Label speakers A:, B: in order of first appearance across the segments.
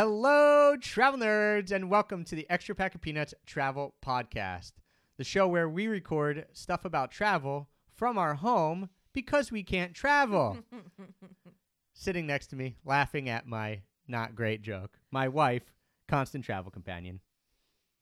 A: Hello, travel nerds, and welcome to the Extra Pack of Peanuts Travel Podcast, the show where we record stuff about travel from our home because we can't travel. Sitting next to me, laughing at my not great joke, my wife, constant travel companion,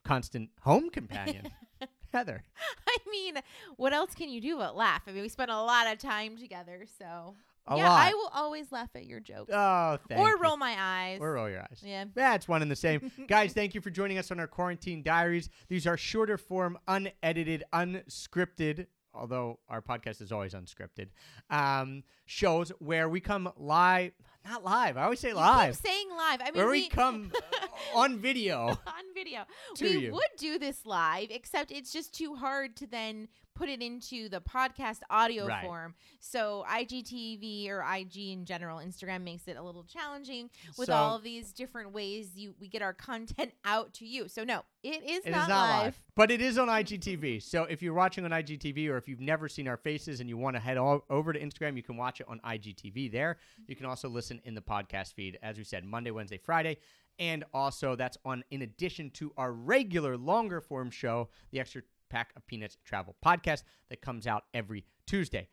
A: constant home companion, Heather.
B: I mean, what else can you do but laugh? I mean, we spent a lot of time together, so
A: A
B: yeah,
A: lot.
B: I will always laugh at your jokes
A: Oh, thank
B: or
A: you.
B: roll my eyes.
A: Or roll your eyes.
B: yeah.
A: That's one and the same. Guys, thank you for joining us on our quarantine diaries. These are shorter form, unedited, unscripted, although our podcast is always unscripted, um, shows where we come live, not live, I always say
B: You
A: live,
B: keep saying live. I mean,
A: where we,
B: we
A: come on video.
B: on video.
A: to
B: we
A: you.
B: would do this live, except it's just too hard to then put it into the podcast audio
A: Right.
B: form. So IGTV or IG in general, Instagram makes it a little challenging with
A: So-
B: all of these different ways you we get our content out to you. So no, it is
A: It is
B: not,
A: not
B: live.
A: live, but it is on IGTV. So if you're watching on IGTV or if you've never seen our faces and you want to head over to Instagram, you can watch it on IGTV there. You can also listen in the podcast feed, as we said, Monday, Wednesday, Friday. And also, that's on in addition to our regular longer form show, the Extra Pack of Peanuts Travel Podcast, that comes out every Tuesday.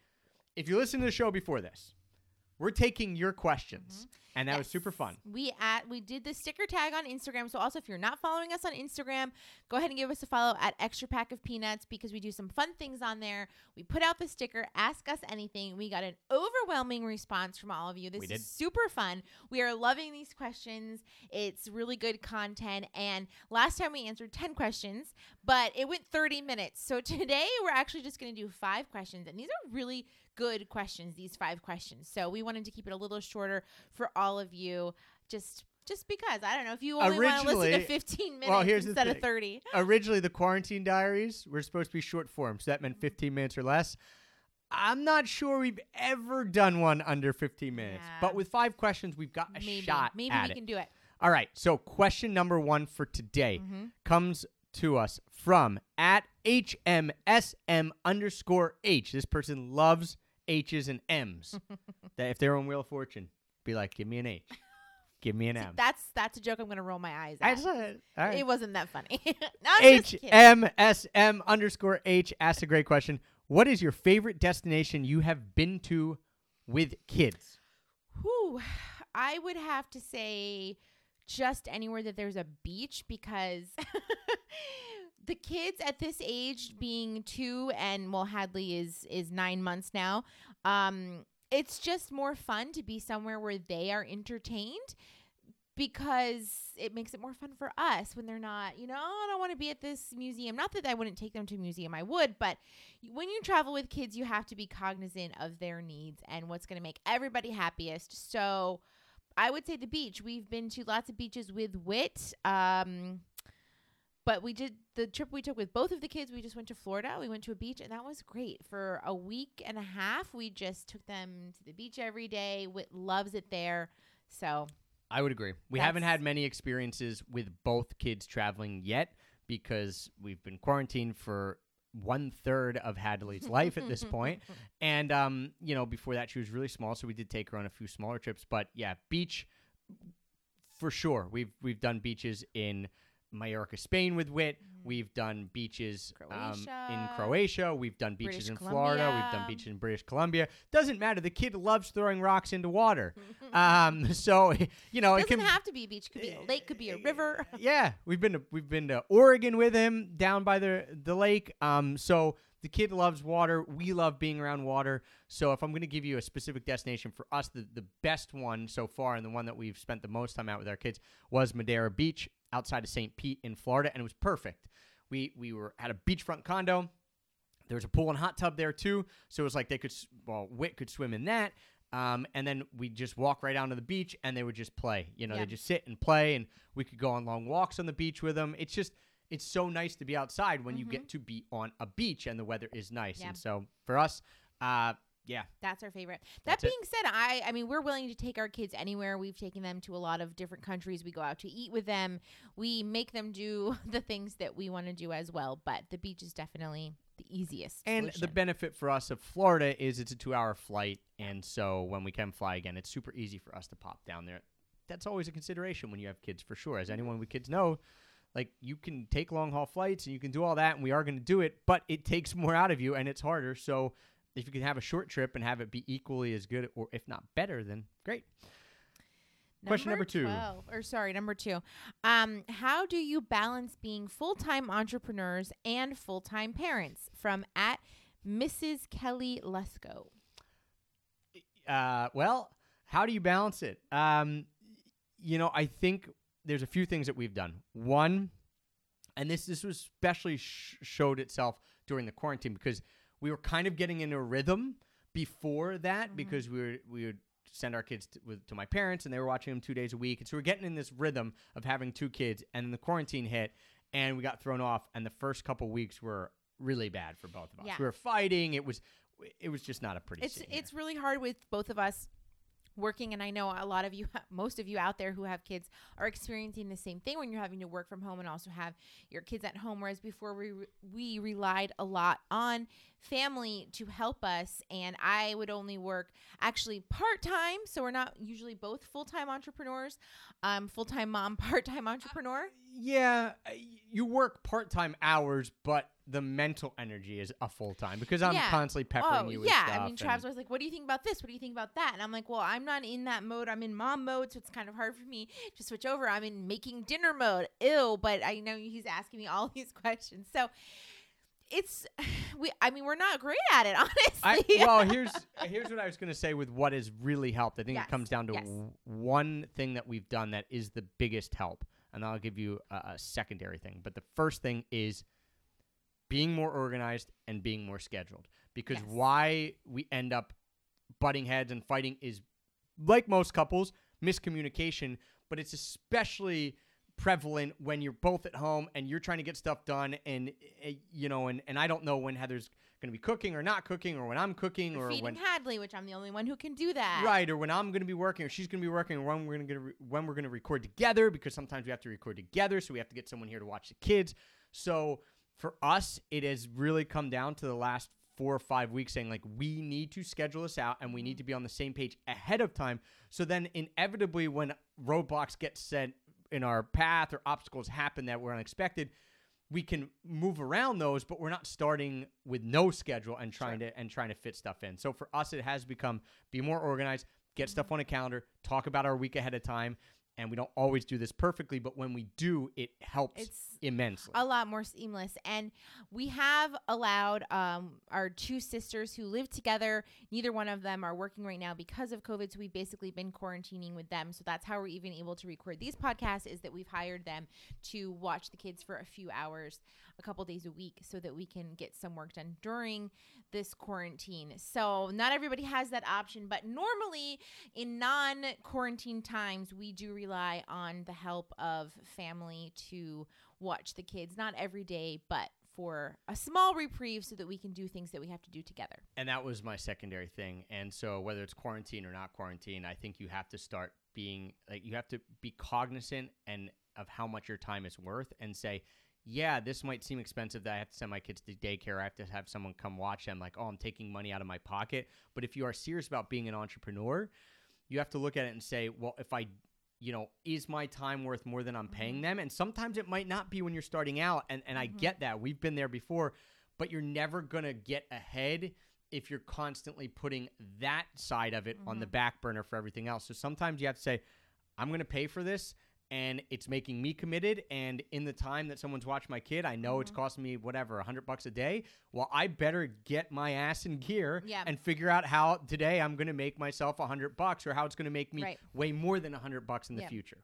A: If you listen to the show before this, we're taking your questions, mm-hmm. and that was super fun.
B: We at we did the sticker tag on Instagram. So also if you're not following us on Instagram, go ahead and give us a follow at Extra Pack of Peanuts because we do some fun things on there. We put out the sticker, ask us anything. We got an overwhelming response from all of you. This is super fun. We are loving these questions. It's really good content. And last time we answered 10 questions, but it went 30 minutes. So today we're actually just going to do five questions. And these are really good questions, these five questions. So we wanted to keep it a little shorter for all of you just just because I don't know if you only want to listen to 15 minutes
A: well, here's
B: instead of 30.
A: originally the quarantine diaries were supposed to be short form, so that meant 15 minutes or less. I'm not sure we've ever done one under 15 minutes,
B: Yeah.
A: but with five questions, we've got a
B: Maybe
A: shot
B: maybe we
A: it.
B: can do it.
A: All right, so question number one for today
B: Mhm.
A: comes to us from at HMSM underscore H. This person loves H's and M's. that if they're on Wheel of Fortune, be like, give me an H, give me an M.
B: That's that's a joke I'm going to roll my eyes
A: I
B: at.
A: uh, all right.
B: It wasn't that funny. no,
A: H. M S M underscore H asked a great question. What is your favorite destination you have been to with kids?
B: Whew. I would have to say just anywhere that there's a beach because the kids at this age being two and well Hadley is is 9 months now um it's just more fun to be somewhere where they are entertained because it makes it more fun for us when they're not, you know, "Oh, I don't want to be at this museum. Not that I wouldn't take them to a museum, I would, but when you travel with kids, you have to be cognizant of their needs and what's going to make everybody happiest. So I would say the beach. We've been to lots of beaches with Wit. Um, but we did the trip we took with both of the kids. We just went to Florida. We went to a beach, and that was great. For a week and a half, we just took them to the beach every day. Wit loves it there. So
A: I would agree. We haven't had many experiences with both kids traveling yet because we've been quarantined for one third of Hadley's life at this point. And um, you know, before that she was really small, so we did take her on a few smaller trips. But yeah, beach for sure. We've we've done beaches in Mallorca, Spain with Wit. We've done beaches um, in
B: Croatia.
A: We've done beaches
B: British
A: in Florida. We've done beaches in British Columbia. Doesn't matter. The kid loves throwing rocks into water. um, so you know, it
B: doesn't
A: can
B: have to be a beach. Could be a lake. Could be a river.
A: yeah, we've been to we've been to Oregon with him down by the the lake. Um, so the kid loves water. We love being around water. So if I'm going to give you a specific destination for us, the the best one so far and the one that we've spent the most time out with our kids was Madeira Beach outside of St. Pete in Florida, and it was perfect. We we were at a beachfront condo. There was a pool and hot tub there too, so it was like they could well Wit could swim in that. Um, and then we just walk right onto the beach, and they would just play. You know,
B: Yeah.
A: they just sit and play, and we could go on long walks on the beach with them. It's just it's so nice to be outside when you get to be on a beach and the weather is nice.
B: Yeah.
A: And so for us, uh, yeah,
B: That's our favorite.
A: That's
B: that
A: it.
B: being said, I I mean we're willing to take our kids anywhere. We've taken them to a lot of different countries. We go out to eat with them. We make them do the things that we want to do as well. But the beach is definitely the easiest.
A: And the benefit for us of Florida is it's a two hour flight. And so when we can fly again, it's super easy for us to pop down there that's always a consideration when you have kids for sure. As mm-hmm. anyone with kids know, like you can take long haul flights and you can do all that, and we are going to do it, but it takes more out of you and it's harder. So if you can have a short trip and have it be equally as good, or if not better, then great. Question number two.
B: 12, or sorry, number two. Um, how do you balance being full time entrepreneurs and full time parents? From at Mrs. Kelly Lesko.
A: Uh, well, how do you balance it? Um, you know, I think there's a few things that we've done. One, and this this was especially sh- showed itself during the quarantine because we were kind of getting into a rhythm before that
B: Mhm.
A: because we were we would send our kids to, with, to my parents and they were watching them two days a week and so we're getting in this rhythm of having two kids and then the quarantine hit and we got thrown off and the first couple weeks were really bad for both of us
B: Yeah.
A: we were fighting it was it was just not a pretty
B: It's
A: scene here.
B: it's really hard with both of us working and I know a lot of you most of you out there who have kids are experiencing the same thing when you're having to work from home and also have your kids at home whereas before we we relied a lot on family to help us and I would only work actually part-time so we're not usually both full-time entrepreneurs. Um full-time mom part-time entrepreneur.
A: Yeah, uh, y- you work part time hours, but the mental energy is a full time because I'm
B: Yeah.
A: constantly oh, peppering
B: oh
A: you with
B: yeah
A: stuff.
B: I mean Travis was like what do you think about this what do you think about that and I'm like well I'm not in that mode I'm in mom mode so it's kind of hard for me to switch over I'm in making dinner mode ew but I know he's asking me all these questions so it's we I mean we're not great at it honestly.
A: I, well, here's here's what I was going to say with what has really helped. I think
B: Yes,
A: it comes down to
B: yes.
A: w- one thing that we've done that is the biggest help, and I'll give you a, a secondary thing. But the first thing is being more organized and being more scheduled. Because
B: Yes.
A: why we end up butting heads and fighting is, like most couples, miscommunication. But it's especially prevalent when you're both at home and you're trying to get stuff done, and uh, you know, and and I don't know when Heather's going to be cooking or not cooking, or when I'm cooking, or
B: feeding
A: when
B: Hadley which I'm the only one who can do that
A: right, or when I'm going to be working, or she's going to be working, or when we're going to re- when we're going to record together, because sometimes we have to record together, so we have to get someone here to watch the kids. So for us, it has really come down to the last four or five weeks saying like we need to schedule this out and we need mm-hmm. to be on the same page ahead of time. So then inevitably, when roadblocks get set in our path or obstacles happen that were unexpected, we can move around those, but we're not starting with no schedule and trying to and trying to fit stuff in. So for us, it has become be more organized, get stuff mm-hmm. on a calendar, talk about our week ahead of time, and we don't always do this perfectly, but when we do, it helps
B: It's
A: immensely.
B: a lot more seamless and we have allowed um, our two sisters who live together neither one of them are working right now because of covid so we've basically been quarantining with them so that's how we're even able to record these podcasts is that we've hired them to watch the kids for a few hours a couple days a week so that we can get some work done during this quarantine. So not everybody has that option but normally in non quarantine times we do rely on the help of family to watch the kids. Not every day but for a small reprieve so that we can do things that we have to do together.
A: And that was my secondary thing. And so whether it's quarantine or not quarantine, I think you have to start being like you have to be cognizant and of how much your time is worth and say, yeah, this might seem expensive that I have to send my kids to daycare. I have to have someone come watch them. Like, oh, I'm taking money out of my pocket. But if you are serious about being an entrepreneur, you have to look at it and say, well, if I, you know, is my time worth more than I'm paying them? And sometimes it might not be when you're starting out. And, and I
B: Mhm.
A: get that. We've been there before, but you're never going to get ahead if you're constantly putting that side of it on the back burner for everything else. So sometimes you have to say, I'm going to pay for this and it's making me committed and in the time that someone's watched my kid, I know it's mm-hmm. costing me whatever, 100 bucks a day. Well, I better get my ass in gear
B: Yeah.
A: and figure out how today I'm going to make myself 100 bucks or how it's going to make me
B: Right.
A: way more than 100 bucks in the future.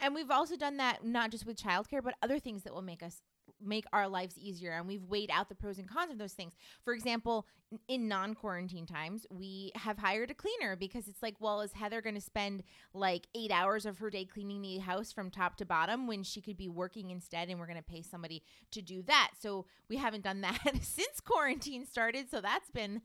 B: And we've also done that not just with childcare, but other things that will make us make our lives easier. And we've weighed out the pros and cons of those things. For example, in non quarantine times, we have hired a cleaner because it's like, well, is Heather going to spend like eight hours of her day cleaning the house from top to bottom when she could be working instead? And we're going to pay somebody to do that. So we haven't done that since quarantine started. So that's been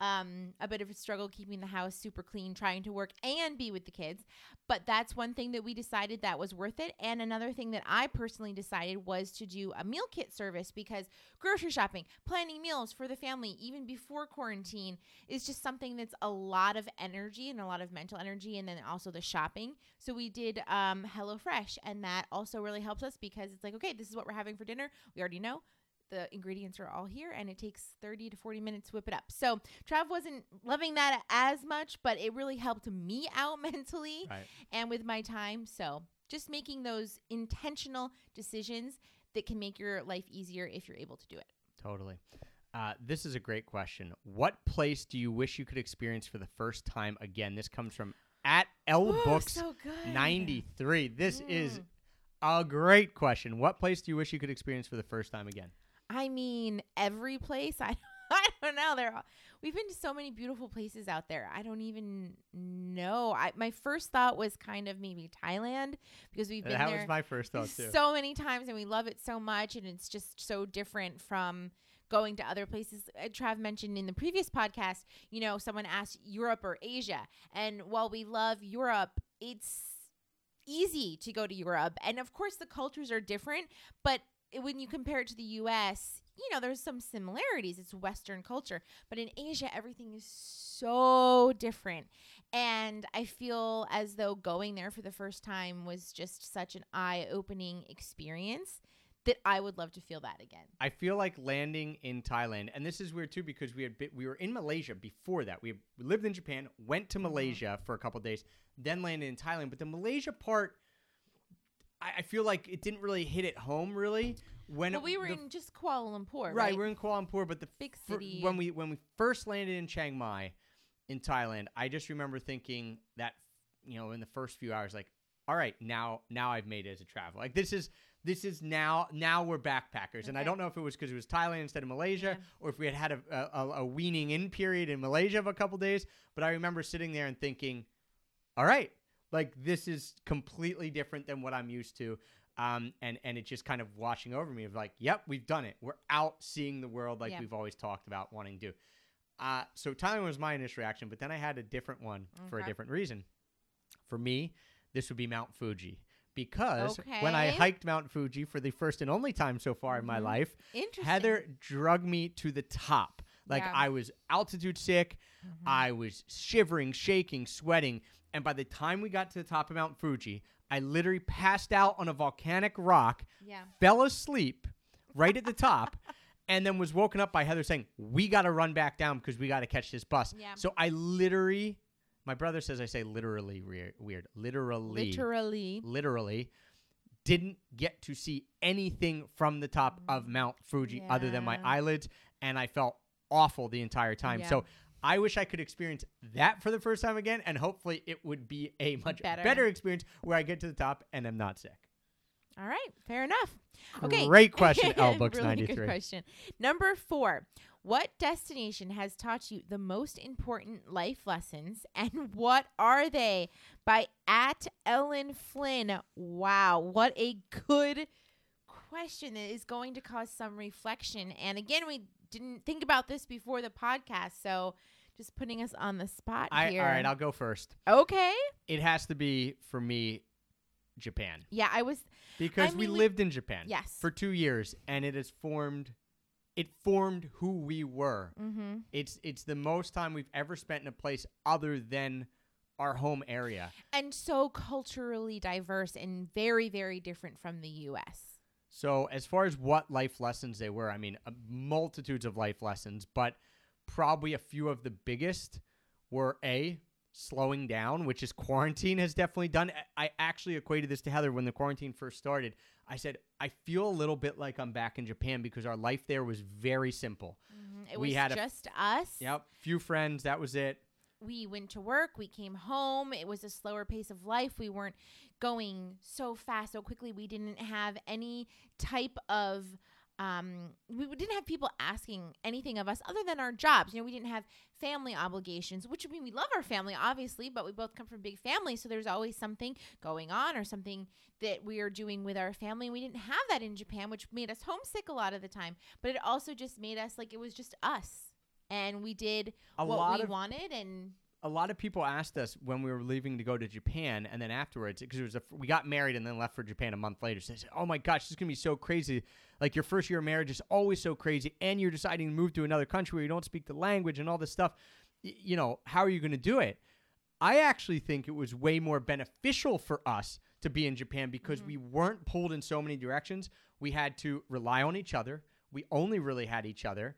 B: um, a bit of a struggle keeping the house super clean, trying to work and be with the kids. But that's one thing that we decided that was worth it. And another thing that I personally decided was to do a meal meal kit service because grocery shopping, planning meals for the family, even before quarantine, is just something that's a lot of energy and a lot of mental energy, and then also the shopping. So we did um, HelloFresh, and that also really helps us because it's like, okay, this is what we're having for dinner. We already know the ingredients are all here and it takes 30 to 40 minutes to whip it up. So Trav wasn't loving that as much, but it really helped me out mentally
A: Right.
B: and with my time. So just making those intentional decisions that can make your life easier if you're able to do it.
A: Totally. Uh, this is a great question. What place do you wish you could experience for the first time again? This comes from at L
B: Ooh,
A: Books
B: so
A: 93. This is
B: Mm.
A: a great question. What place do you wish you could experience for the first time again?
B: I mean, every place. I I don't know. There, we've been to so many beautiful places out there. I don't even know. I my first thought was kind of maybe Thailand because we've been
A: that
B: there
A: was my first thought too.
B: so many times and we love it so much and it's just so different from going to other places. Uh, Trav mentioned in the previous podcast, you know, someone asked Europe or Asia. And while we love Europe, it's easy to go to Europe. And of course, the cultures are different, but when you compare it to the US, you know, there's some similarities. It's Western culture. But in Asia, everything is so different. And I feel as though going there for the first time was just such an eye opening experience that I would love to feel that again.
A: I feel like landing in Thailand, and this is weird too because we had been, we were in Malaysia before that. We, we lived in Japan, went to mm-hmm. Malaysia for a couple days, then landed in Thailand. But the Malaysia part, I, I feel like it didn't really hit it home really when it-
B: we were
A: the-
B: in just Kuala Lumpur,
A: right,
B: right?
A: We're in Kuala Lumpur, but the
B: Big
A: fir-
B: city.
A: when we when we first landed in Chiang Mai, in Thailand, I just remember thinking that you know in the first few hours, like, all right, now now I've made it as a traveler. Like this is this is now now we're backpackers, and I don't know if it was because it was Thailand instead of Malaysia,
B: Yeah.
A: or if we had had a, a, a weaning in period in Malaysia of a couple days. But I remember sitting there and thinking, all right, like this is completely different than what I'm used to. Um, and and it's just kind of washing over me of like, yep, we've done it. We're out seeing the world like
B: Yeah.
A: we've always talked about wanting to do. Uh, so Thailand was my initial reaction, but then I had a different one for a different reason. For me, this would be Mount Fuji because when I hiked Mount Fuji for the first and only time so far in my
B: Mhm.
A: life, Heather drug me to the top. Like
B: Yeah.
A: I was altitude sick,
B: Mhm.
A: I was shivering, shaking, sweating, and by the time we got to the top of Mount Fuji, I literally passed out on a volcanic rock,
B: yeah.
A: fell asleep right at the top, and then was woken up by Heather saying, "We got to run back down because we got to catch this bus."
B: Yeah.
A: So I literally, my brother says I say literally re- weird, literally,
B: Literally.
A: literally didn't get to see anything from the top mm. of Mount Fuji other than my eyelids, and I felt awful the entire time.
B: Yeah.
A: So I wish I could experience that for the first time again, and hopefully it would be a much
B: Better.
A: better, experience where I get to the top and I'm not sick.
B: All right. Fair enough. Okay.
A: Great question, L Books
B: really
A: ninety three.
B: question. Number four. What destination has taught you the most important life lessons, and what are they? By at Ellen Flynn. Wow, what a good question that is going to cause some reflection. And again, we didn't think about this before the podcast, so just putting us on the spot
A: I,
B: here.
A: all right, I'll go first.
B: okay.
A: It has to be for me, Japan,
B: Yeah, I was.
A: because we
B: mean, we-
A: lived in Japan
B: Yes.
A: for two years, and it has formed. It formed who we were.
B: Mm-hmm.
A: It's it's the most time we've ever spent in a place other than our home area.
B: and so culturally diverse and very very different from the US.
A: So as far as what life lessons they were, I mean, uh, multitudes of life lessons, but probably a few of the biggest were a slowing down, which is quarantine has definitely done. I I actually equated this to Heather when the quarantine first started. I said I feel a little bit like I'm back in Japan because our life there was very simple. Mm-hmm.
B: It
A: We
B: was
A: had a-
B: just us.
A: Yep, few friends, that was it.
B: We went to work, we came home. It was a slower pace of life. We weren't going so fast so quickly. We didn't have any type of um, we didn't have people asking anything of us other than our jobs. You know, we didn't have family obligations, which I mean, we love our family, obviously, but we both come from big families. So there's always something going on or something that we are doing with our family. And we didn't have that in Japan, which made us homesick a lot of the time. But it also just made us like it was just us. And we did
A: A
B: what we
A: of
B: wanted and
A: a lot of people asked us when we were leaving to go to Japan, and then afterwards, because it was a, we got married and then left for Japan a month later. So they said, "Oh my gosh, this is gonna be so crazy! Like your first year of marriage is always so crazy, and you're deciding to move to another country where you don't speak the language and all this stuff. You know, how are you gonna do it?" I actually think it was way more beneficial for us to be in Japan because mm-hmm. we weren't pulled in so many directions. We had to rely on each other. We only really had each other.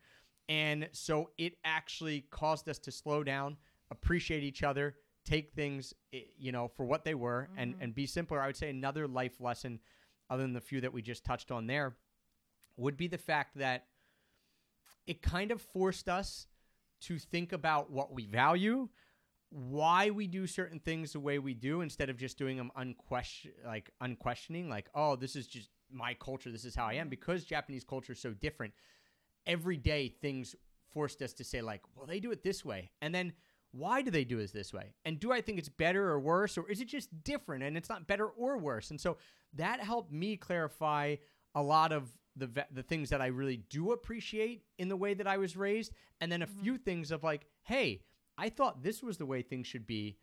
A: And so it actually caused us to slow down, appreciate each other, take things, you know, for what they were and, mm-hmm. and be simpler. I would say another life lesson, other than the few that we just touched on there, would be the fact that it kind of forced us to think about what we value, why we do certain things the way we do, instead of just doing them unquestion like unquestioning, like, oh, this is just my culture, this is how I am. Mm-hmm. Because Japanese culture is so different, every day things forced us to say, like, well, they do it this way. And then why do they do it this way? And do I think it's better or worse, or is it just different and it's not better or worse? And so that helped me clarify a lot of the the things that I really do appreciate in the way that I was raised, and then a mm-hmm. few things of like, hey, I thought this was the way things should be,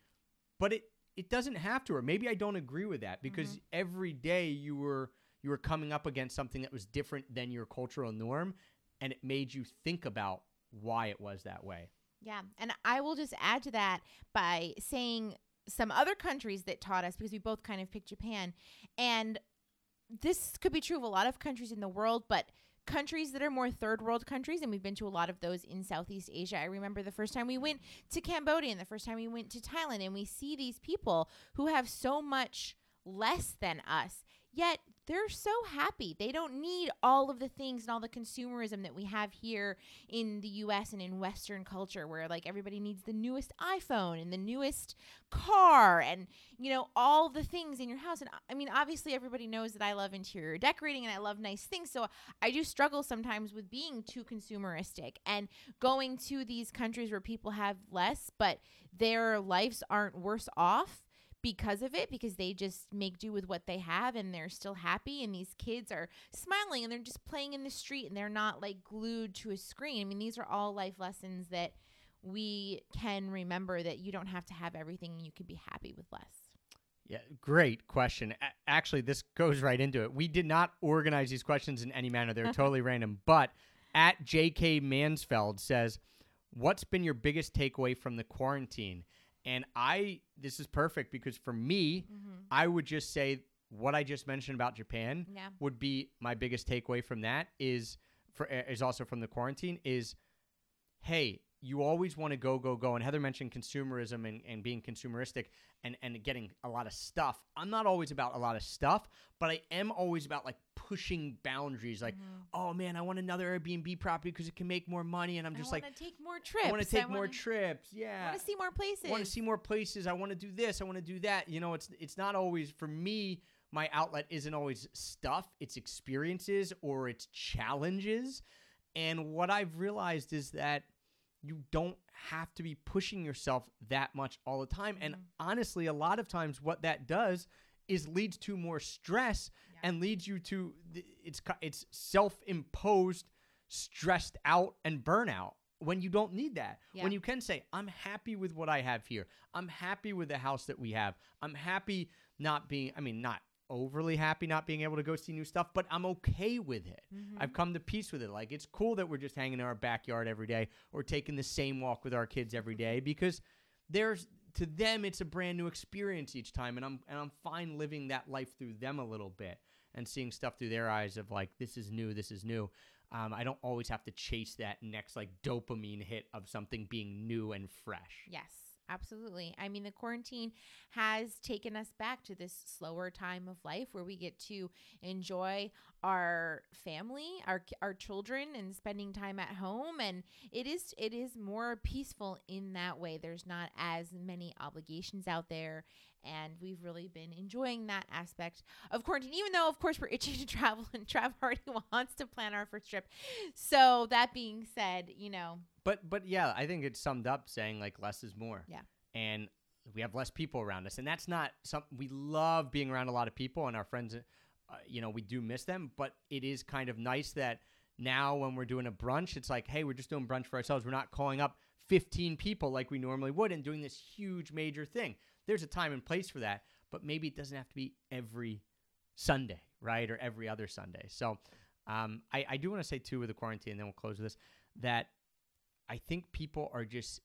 A: but it it doesn't have to, or maybe I don't agree with that because mm-hmm. every day you were you were coming up against something that was different than your cultural norm, and it made you think about why it was that way.
B: Yeah. And I will just add to that by saying some other countries that taught us because we both kind of picked Japan. And this could be true of a lot of countries in the world, but countries that are more third world countries, and we've been to a lot of those in Southeast Asia. I remember the first time we went to Cambodia and the first time we went to Thailand, and we see these people who have so much less than us, yet they're so happy. They don't need all of the things and all the consumerism that we have here in the US and in Western culture, where like everybody needs the newest iPhone and the newest car and, you know, all the things in your house. And I mean, obviously, everybody knows that I love interior decorating and I love nice things. So I do struggle sometimes with being too consumeristic and going to these countries where people have less, but their lives aren't worse off because of it because they just make do with what they have and they're still happy and these kids are smiling and they're just playing in the street and they're not like glued to a screen. I mean, these are all life lessons that we can remember that you don't have to have everything and you can be happy with less.
A: Yeah, great question. A- actually, this goes right into it. We did not organize these questions in any manner; they're totally random. But at J.K. Mansfeld says, "What's been your biggest takeaway from the quarantine?" And I, this is perfect because for me, mm-hmm. I would just say what I just mentioned about Japan
B: Yeah.
A: would be my biggest takeaway from that is for is also from the quarantine is hey, you always want to go, go, go. And Heather mentioned consumerism and, and being consumeristic and, and getting a lot of stuff. I'm not always about a lot of stuff, but I am always about like pushing boundaries. Like, mm-hmm. oh man, I want another Airbnb property because it can make more money. And I'm just
B: I
A: like,
B: want to take more trips.
A: I want to take more
B: wanna-
A: trips. Yeah.
B: I want to see more places.
A: I want to see more places. I want to do this. I want to do that. You know, it's it's not always for me. My outlet isn't always stuff. It's experiences or it's challenges. And what I've realized is that you don't have to be pushing yourself that much all the time. And mm-hmm. honestly, a lot of times, what that does is leads to more stress and leads you to it's it's self-imposed, stressed out, and burnout when you don't need that.
B: Yeah.
A: When you can say, "I'm happy with what I have here. I'm happy with the house that we have. I'm happy not being. I mean, not." Overly happy not being able to go see new stuff but i'm okay with it. I've come to peace with it. Like it's cool that we're just hanging in our backyard every day or taking the same walk with our kids every day because there's to them it's a brand new experience each time and I'm and I'm fine living that life through them a little bit and seeing stuff through their eyes of like this is new this is new. Um, I don't always have to chase that next like dopamine hit of something being new and fresh.
B: Yes, absolutely. I mean, the quarantine has taken us back to this slower time of life where we get to enjoy our family, our our children, and spending time at home. And it is it is more peaceful in that way. There's not as many obligations out there, and we've really been enjoying that aspect of quarantine. Even though, of course, we're itching to travel, and Trav already wants to plan our first trip. So that being said, you know,
A: but but yeah I think it's summed up saying like less is more
B: Yeah.
A: and we have less people around us and that's not something we love being around a lot of people and our friends uh, you know we do miss them but it is kind of nice that now when we're doing a brunch it's like hey we're just doing brunch for ourselves we're not calling up 15 people like we normally would and doing this huge major thing. There's a time and place for that, but maybe it doesn't have to be every Sunday, right? Or every other Sunday. So um, I, I do want to say, too, with the quarantine, and then we'll close with this, that I think people are just,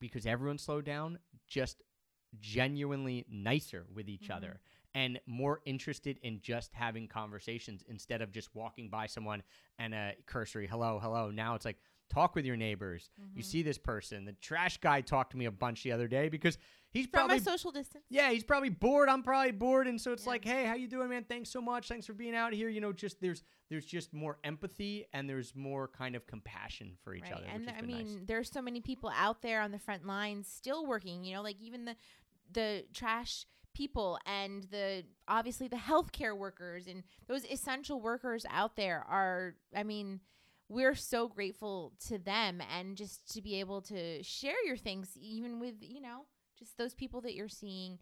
A: because everyone slowed down, just genuinely nicer with each
B: Mhm.
A: other and more interested in just having conversations instead of just walking by someone and a cursory hello, hello. Now it's like talk with your neighbors. You
B: Mhm.
A: see this person. The trash guy talked to me a bunch the other day because he's
B: From
A: probably
B: a social distance.
A: yeah, he's probably bored. I'm probably bored, and so it's
B: Yeah.
A: like, hey, how you doing, man? Thanks so much. Thanks for being out here. You know, just there's there's just more empathy and there's more kind of compassion for each
B: right.
A: other.
B: And I mean,
A: nice.
B: there's so many people out there on the front lines still working. You know, like even the the trash people and the obviously the healthcare workers and those essential workers out there are. I mean. We're so grateful to them and just to be able to share your things, even with, you know, just those people that you're seeing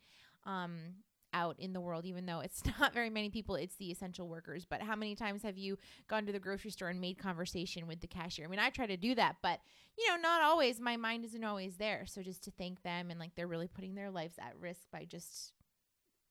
B: um, out in the world, even though it's not very many people, it's the essential workers. But how many times have you gone to the grocery store and made conversation with the cashier? I mean, I try to do that, but you know, not always. My mind isn't always there. So just to thank them and like they're really putting their lives at risk by just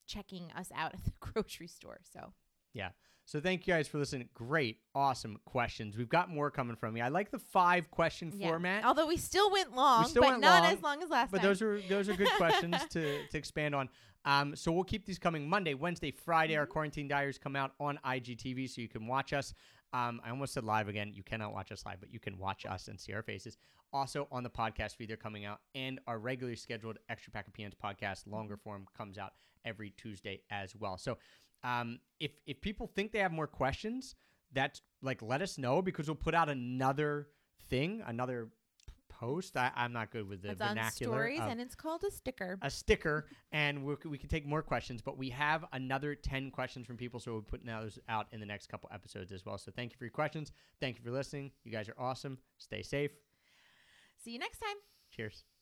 B: checking us out at the grocery store. So yeah.
A: So thank you guys for listening. Great, awesome questions. We've got more coming from you. I like the five question
B: yeah.
A: format.
B: Although we still went long, we
A: still
B: but
A: went
B: not
A: long,
B: as long as last
A: but
B: time.
A: those are those are good questions to, to expand on. Um, so we'll keep these coming Monday, Wednesday, Friday. Our
B: Mhm.
A: quarantine diaries come out on IGTV, so you can watch us. Um, I almost said live again. You cannot watch us live, but you can watch us and see our faces. Also on the podcast feed, they're coming out, and our regularly scheduled Extra Pack of Peanuts podcast, longer form, comes out every Tuesday as well. So um, if if people think they have more questions, that's like let us know because we'll put out another thing, another post. I, I'm not good with the
B: it's on
A: vernacular.
B: stories
A: of-
B: and it's called a sticker.
A: a sticker, and we we can take more questions. But we have another ten questions from people, so we'll put those out in the next couple episodes as well. So thank you for your questions. Thank you for listening. You guys are awesome. Stay safe.
B: See you next time.
A: Cheers.